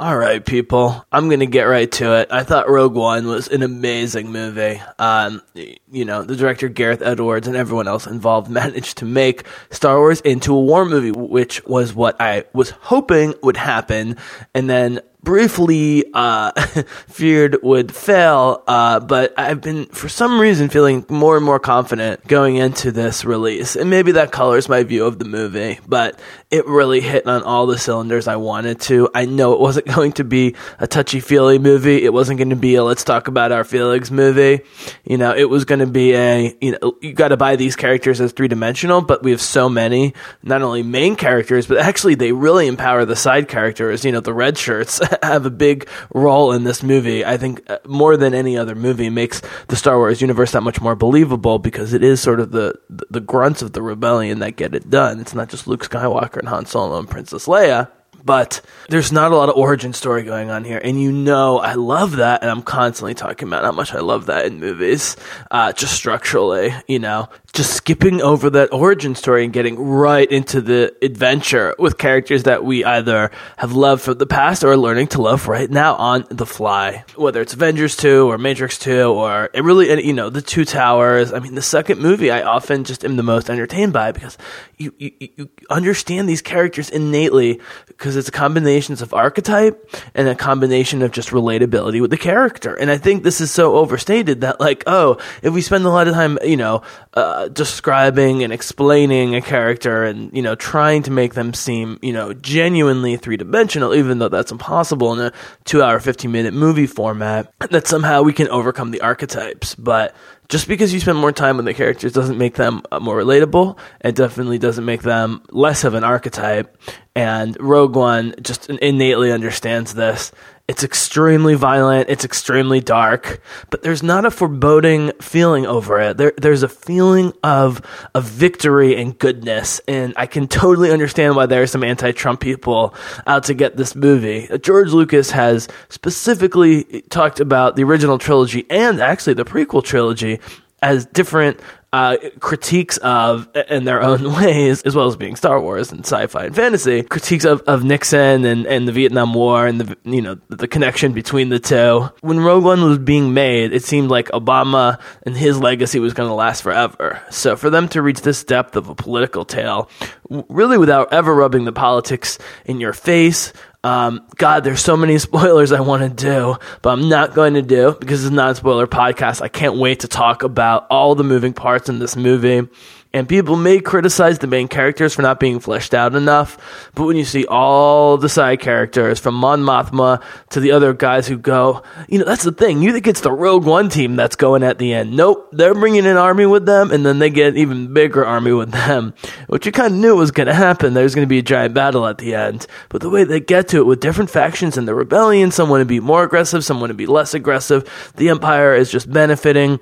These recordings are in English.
All right, people. I'm going to get right to it. I thought Rogue One was an amazing movie. Um, you know, the director Gareth Edwards and everyone else involved managed to make Star Wars into a war movie, which was what I was hoping would happen. And then briefly uh, feared would fail, uh, but I've been, for some reason, feeling more and more confident going into this release. And maybe that colors my view of the movie, but it really hit on all the cylinders I wanted to. I know it wasn't going to be a touchy feely movie. It wasn't going to be a let's talk about our feelings movie. You know, it was going to be a, you know, you got to buy these characters as three dimensional, but we have so many, not only main characters, but actually they really empower the side characters. You know, the red shirts have a big role in this movie. I think uh, more than any other movie makes the Star Wars universe that much more believable because it is sort of the, the grunts of the rebellion that get it done. It's not just Luke Skywalker and Han Solo and Princess Leia but there's not a lot of origin story going on here. And you know, I love that. And I'm constantly talking about how much I love that in movies, uh, just structurally, you know, just skipping over that origin story and getting right into the adventure with characters that we either have loved from the past or are learning to love right now on the fly. Whether it's Avengers 2 or Matrix 2 or it really, you know, the Two Towers. I mean, the second movie I often just am the most entertained by because you, you, you understand these characters innately because it's a combination of archetype and a combination of just relatability with the character. And I think this is so overstated that like, oh, if we spend a lot of time, you know, uh, describing and explaining a character and, you know, trying to make them seem, you know, genuinely three dimensional, even though that's impossible in a two hour, 15 minute movie format, that somehow we can overcome the archetypes. But just because you spend more time with the characters doesn't make them uh, more relatable. It definitely doesn't make them less of an archetype. And Rogue One just innately understands this it's extremely violent. It's extremely dark, but there's not a foreboding feeling over it. There, there's a feeling of of victory and goodness, and I can totally understand why there are some anti-Trump people out to get this movie. Uh, George Lucas has specifically talked about the original trilogy and actually the prequel trilogy as different uh, critiques of, in their own ways, as well as being Star Wars and sci-fi and fantasy, critiques of, of Nixon and, and the Vietnam War and the you know the connection between the two. When Rogue One was being made, it seemed like Obama and his legacy was going to last forever. So for them to reach this depth of a political tale, really without ever rubbing the politics in your face, um, God, there's so many spoilers I want to do, but I'm not going to do because it's not a spoiler podcast. I can't wait to talk about all the moving parts in this movie. And people may criticize the main characters for not being fleshed out enough, but when you see all the side characters, from Mon Mothma to the other guys who go, you know, that's the thing. You think it's the Rogue One team that's going at the end. Nope, they're bringing an army with them, and then they get an even bigger army with them, which you kind of knew was going to happen. There's going to be a giant battle at the end. But the way they get to it with different factions in the rebellion, some want to be more aggressive, some want to be less aggressive. The Empire is just benefiting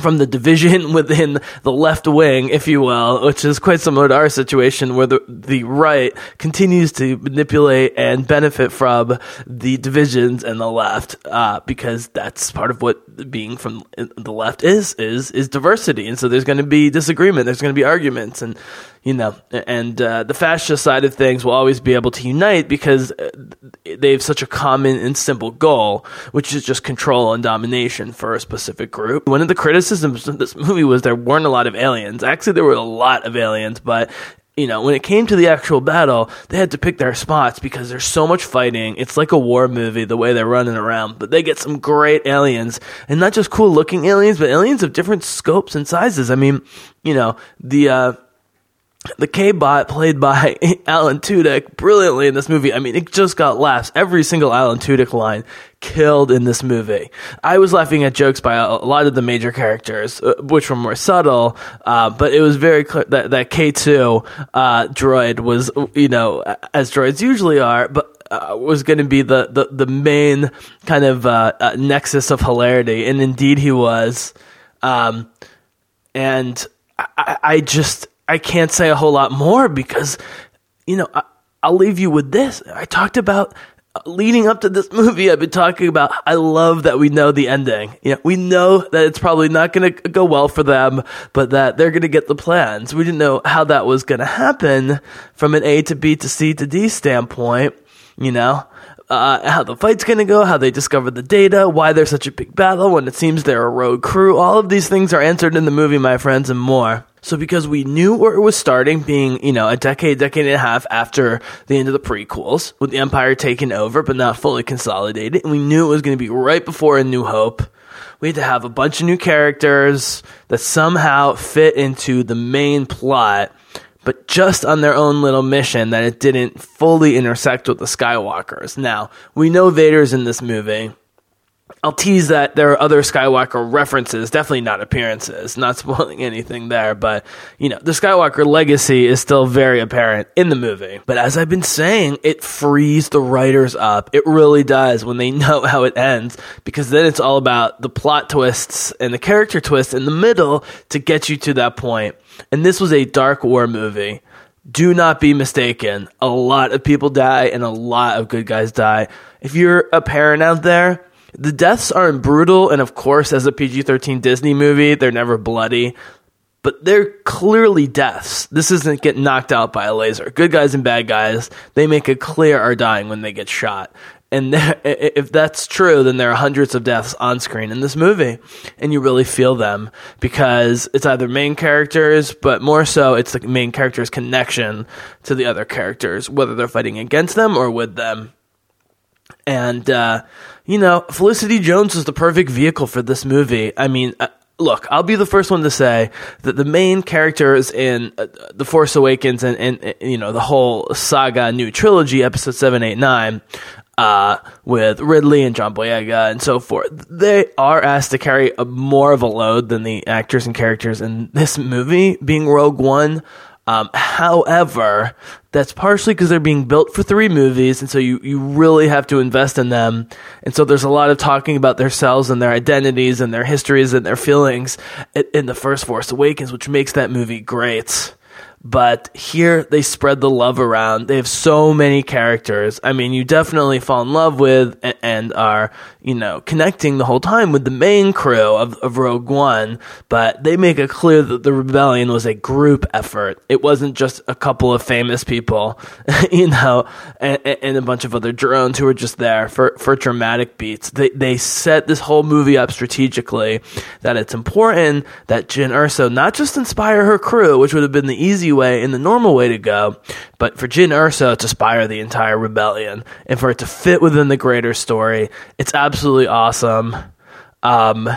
from the division within the left wing, if you will, which is quite similar to our situation where the, the right continues to manipulate and benefit from the divisions and the left, uh, because that's part of what being from the left is, is, is diversity. And so there's going to be disagreement. There's going to be arguments and, you know, and uh, the fascist side of things will always be able to unite because uh, they have such a common and simple goal, which is just control and domination for a specific group. One of the criticisms of this movie was there weren't a lot of aliens. Actually, there were a lot of aliens, but you know, when it came to the actual battle, they had to pick their spots because there's so much fighting. It's like a war movie, the way they're running around. But they get some great aliens, and not just cool looking aliens, but aliens of different scopes and sizes. I mean, you know, the uh, the K-Bot played by Alan Tudyk brilliantly in this movie. I mean, it just got laughs. Every single Alan Tudyk line killed in this movie. I was laughing at jokes by a, lot of the major characters, uh, which were more subtle, uh, but it was very clear that, that K2 uh, droid was, you know, as droids usually are, but uh, was going to be the, the, the main kind of uh, uh, nexus of hilarity, and indeed he was. Um, and I, I just I can't say a whole lot more because, you know, I, I'll leave you with this. I talked about uh, leading up to this movie, I've been talking about. I love that we know the ending. You know, we know that it's probably not going to go well for them, but that they're going to get the plans. We didn't know how that was going to happen from an A to B to C to D standpoint. You know, uh, how the fight's going to go, how they discover the data, why there's such a big battle when it seems they're a rogue crew. All of these things are answered in the movie, my friends, and more. So because we knew where it was starting, being, you know, a decade, decade and a half after the end of the prequels, with the Empire taken over but not fully consolidated, and we knew it was going to be right before A New Hope, we had to have a bunch of new characters that somehow fit into the main plot but just on their own little mission that it didn't fully intersect with the Skywalkers. Now, we know Vader's in this movie. I'll tease that there are other Skywalker references, definitely not appearances, not spoiling anything there, but you know, the Skywalker legacy is still very apparent in the movie. But as I've been saying, it frees the writers up. It really does when they know how it ends, because then it's all about the plot twists and the character twists in the middle to get you to that point. And this was a dark war movie. Do not be mistaken. A lot of people die and a lot of good guys die. If you're a parent out there, the deaths aren't brutal, and of course, as a PG 13 Disney movie, they're never bloody, but they're clearly deaths. This isn't get knocked out by a laser. Good guys and bad guys, they make it clear are dying when they get shot. And if that's true, then there are hundreds of deaths on screen in this movie, and you really feel them because it's either main characters, but more so, it's the main character's connection to the other characters, whether they're fighting against them or with them. And, uh, you know, Felicity Jones was the perfect vehicle for this movie. I mean, uh, look, I'll be the first one to say that the main characters in uh, The Force Awakens and, and, and, you know, the whole saga new trilogy, episode 7, 8, 9, uh, with Ridley and John Boyega and so forth, they are asked to carry a, more of a load than the actors and characters in this movie, being Rogue One. Um, however, that's partially because they're being built for three movies, and so you, you really have to invest in them. And so there's a lot of talking about their selves and their identities and their histories and their feelings in the first Force Awakens, which makes that movie great but here they spread the love around. They have so many characters. I mean, you definitely fall in love with and are, you know, connecting the whole time with the main crew of, of Rogue One, but they make it clear that the rebellion was a group effort. It wasn't just a couple of famous people, you know, and, and, a bunch of other drones who were just there for, for dramatic beats. They, they set this whole movie up strategically that it's important that Jyn Erso not just inspire her crew, which would have been the easy way and the normal way to go, but for Jyn Erso to inspire the entire rebellion and for it to fit within the greater story, it's absolutely awesome. Um,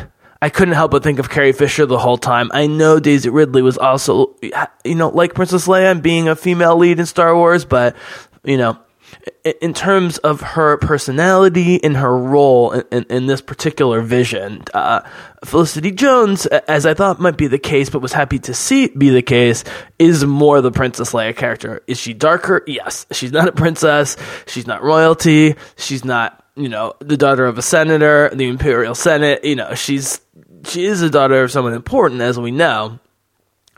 I couldn't help but think of Carrie Fisher the whole time. I know Daisy Ridley was also, you know, like Princess Leia and being a female lead in Star Wars, but, you know, in terms of her personality and her role in, in, in this particular vision, uh, Felicity Jones, as I thought might be the case, but was happy to see be the case, is more the Princess Leia character. Is she darker? Yes. She's not a princess. She's not royalty. She's not, you know, the daughter of a senator, the Imperial Senate. You know, she's she is a daughter of someone important, as we know.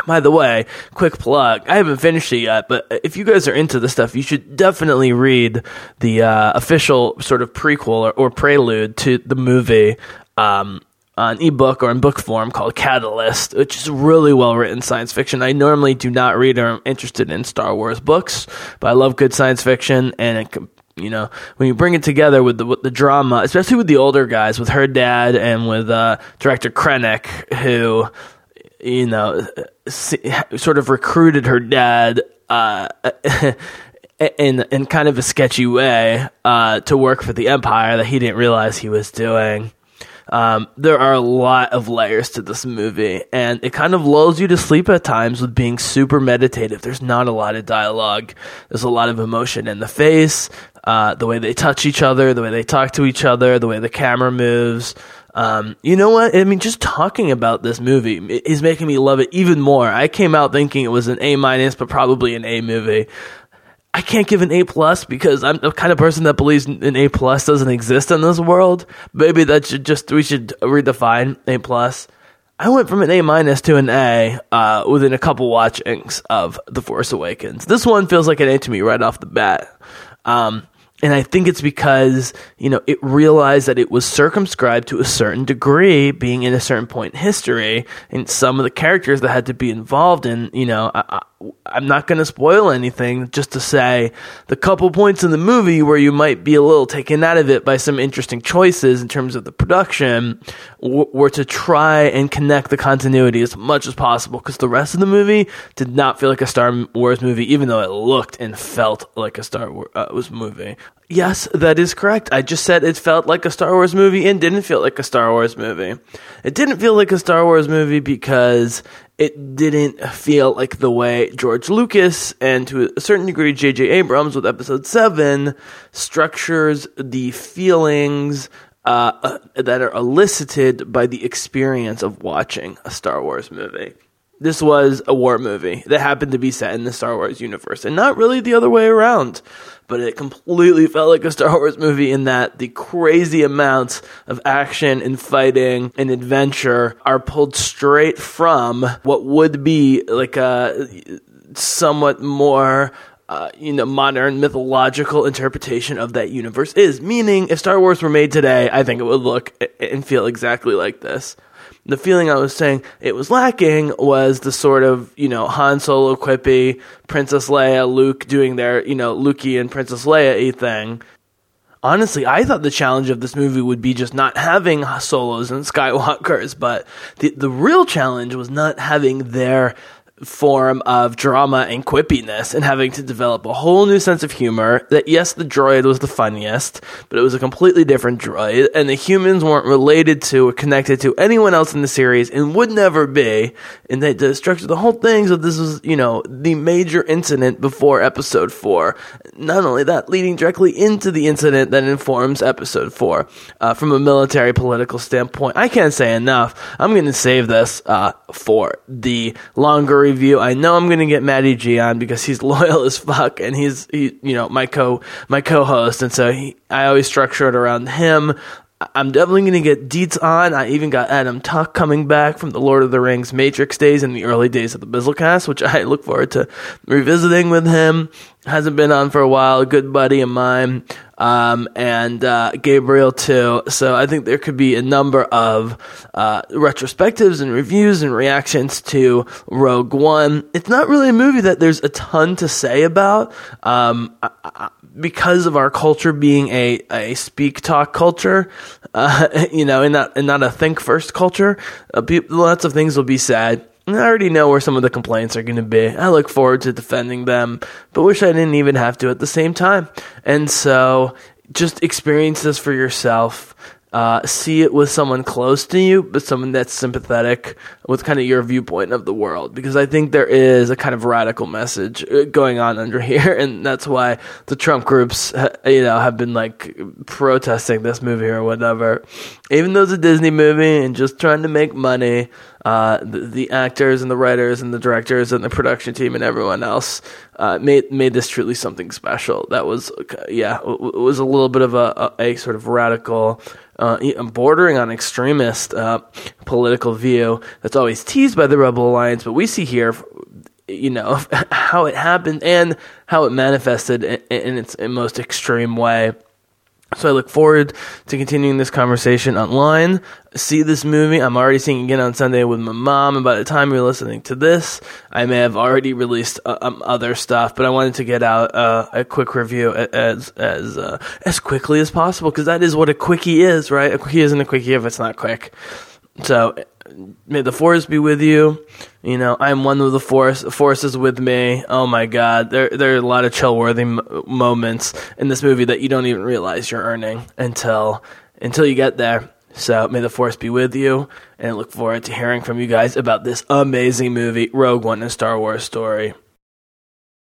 By the way, quick plug. I haven't finished it yet, but if you guys are into this stuff, you should definitely read the uh, official sort of prequel or, or, prelude to the movie um, on ebook or in book form called Catalyst, which is really well written science fiction. I normally do not read or am interested in Star Wars books, but I love good science fiction, and it you know when you bring it together with the with the drama, especially with the older guys, with her dad and with uh, director Krennic, who you know, sort of recruited her dad uh, in in kind of a sketchy way uh, to work for the Empire that he didn't realize he was doing. Um, there are a lot of layers to this movie, and it kind of lulls you to sleep at times with being super meditative. There's not a lot of dialogue. There's a lot of emotion in the face, uh, the way they touch each other, the way they talk to each other, the way the camera moves. Um, you know what? I mean, just talking about this movie is making me love it even more. I came out thinking it was an A minus, but probably an A movie. I can't give an A plus because I'm the kind of person that believes an A plus doesn't exist in this world. Maybe that should just we should redefine A plus. I went from an A minus to an A uh, within a couple watchings of The Force Awakens. This one feels like an A to me right off the bat. Um, and I think it's because, you know, it realized that it was circumscribed to a certain degree, being in a certain point in history, and some of the characters that had to be involved in, you know, I, I'm not going to spoil anything just to say the couple points in the movie where you might be a little taken out of it by some interesting choices in terms of the production were to try and connect the continuity as much as possible because the rest of the movie did not feel like a Star Wars movie, even though it looked and felt like a Star Wars uh, movie. Yes, that is correct. I just said it felt like a Star Wars movie and didn't feel like a Star Wars movie. It didn't feel like a Star Wars movie because it didn't feel like the way George Lucas and to a certain degree J.J. Abrams with episode 7 structures the feelings uh, uh, that are elicited by the experience of watching a Star Wars movie this was a war movie that happened to be set in the Star Wars universe and not really the other way around. But it completely felt like a Star Wars movie in that the crazy amounts of action and fighting and adventure are pulled straight from what would be like a somewhat more uh, you know, modern mythological interpretation of that universe is. Meaning, if Star Wars were made today, I think it would look and feel exactly like this the feeling I was saying it was lacking was the sort of, you know, Han Solo quippy, Princess Leia, Luke doing their, you know, Lukey and Princess Leia thing. Honestly, I thought the challenge of this movie would be just not having solos and Skywalkers, but the the real challenge was not having their form of drama and quippiness and having to develop a whole new sense of humor that yes the droid was the funniest but it was a completely different droid and the humans weren't related to or connected to anyone else in the series and would never be and they structured the whole thing so this was you know the major incident before episode 4 not only that leading directly into the incident that informs episode 4 uh, from a military political standpoint i can't say enough. I'm going to save this uh, for the longer review. I know I'm gonna get Matty G on because he's loyal as fuck, and he's he, you know my co my co-host, and so he, I always structure it around him. I'm definitely going to get Deets on. I even got Adam Tuck coming back from the Lord of the Rings Matrix days in the early days of the Bizzlecast, which I look forward to revisiting with him. Hasn't been on for a while, a good buddy of mine um, and uh, Gabriel too. So I think there could be a number of uh, retrospectives and reviews and reactions to Rogue One. It's not really a movie that there's a ton to say about. Um, I, because of our culture being a, a speak talk culture, uh, you know, and not and not a think first culture, uh, lots of things will be said. I already know where some of the complaints are going to be. I look forward to defending them, but wish I didn't even have to at the same time. And so just experience this for yourself. Uh, see it with someone close to you, but someone that's sympathetic with kind of your viewpoint of the world. Because I think there is a kind of radical message uh, going on under here, and that's why the Trump groups, you know, have been like protesting this movie or whatever. Even though it's a Disney movie and just trying to make money, uh, the, the, actors and the writers and the directors and the production team and everyone else uh, made made this truly something special. That was, yeah, it was a little bit of a, a, a sort of radical uh, bordering on extremist uh, political view that's always teased by the Rebel Alliance, but we see here, you know, how it happened and how it manifested in its most extreme way. So I look forward to continuing this conversation online. See this movie. I'm already seeing it again on Sunday with my mom. And by the time you're listening to this, I may have already released uh, um, other stuff. But I wanted to get out uh, a quick review as as uh, as quickly as possible because that is what a quickie is, right? A quickie isn't a quickie if it's not quick. So may the force be with you. You know, I'm one with the force. The force is with me. Oh my God, there there are a lot of chill worthy m- moments in this movie that you don't even realize you're earning until until you get there. So may the force be with you, and I look forward to hearing from you guys about this amazing movie, Rogue One: A Star Wars Story.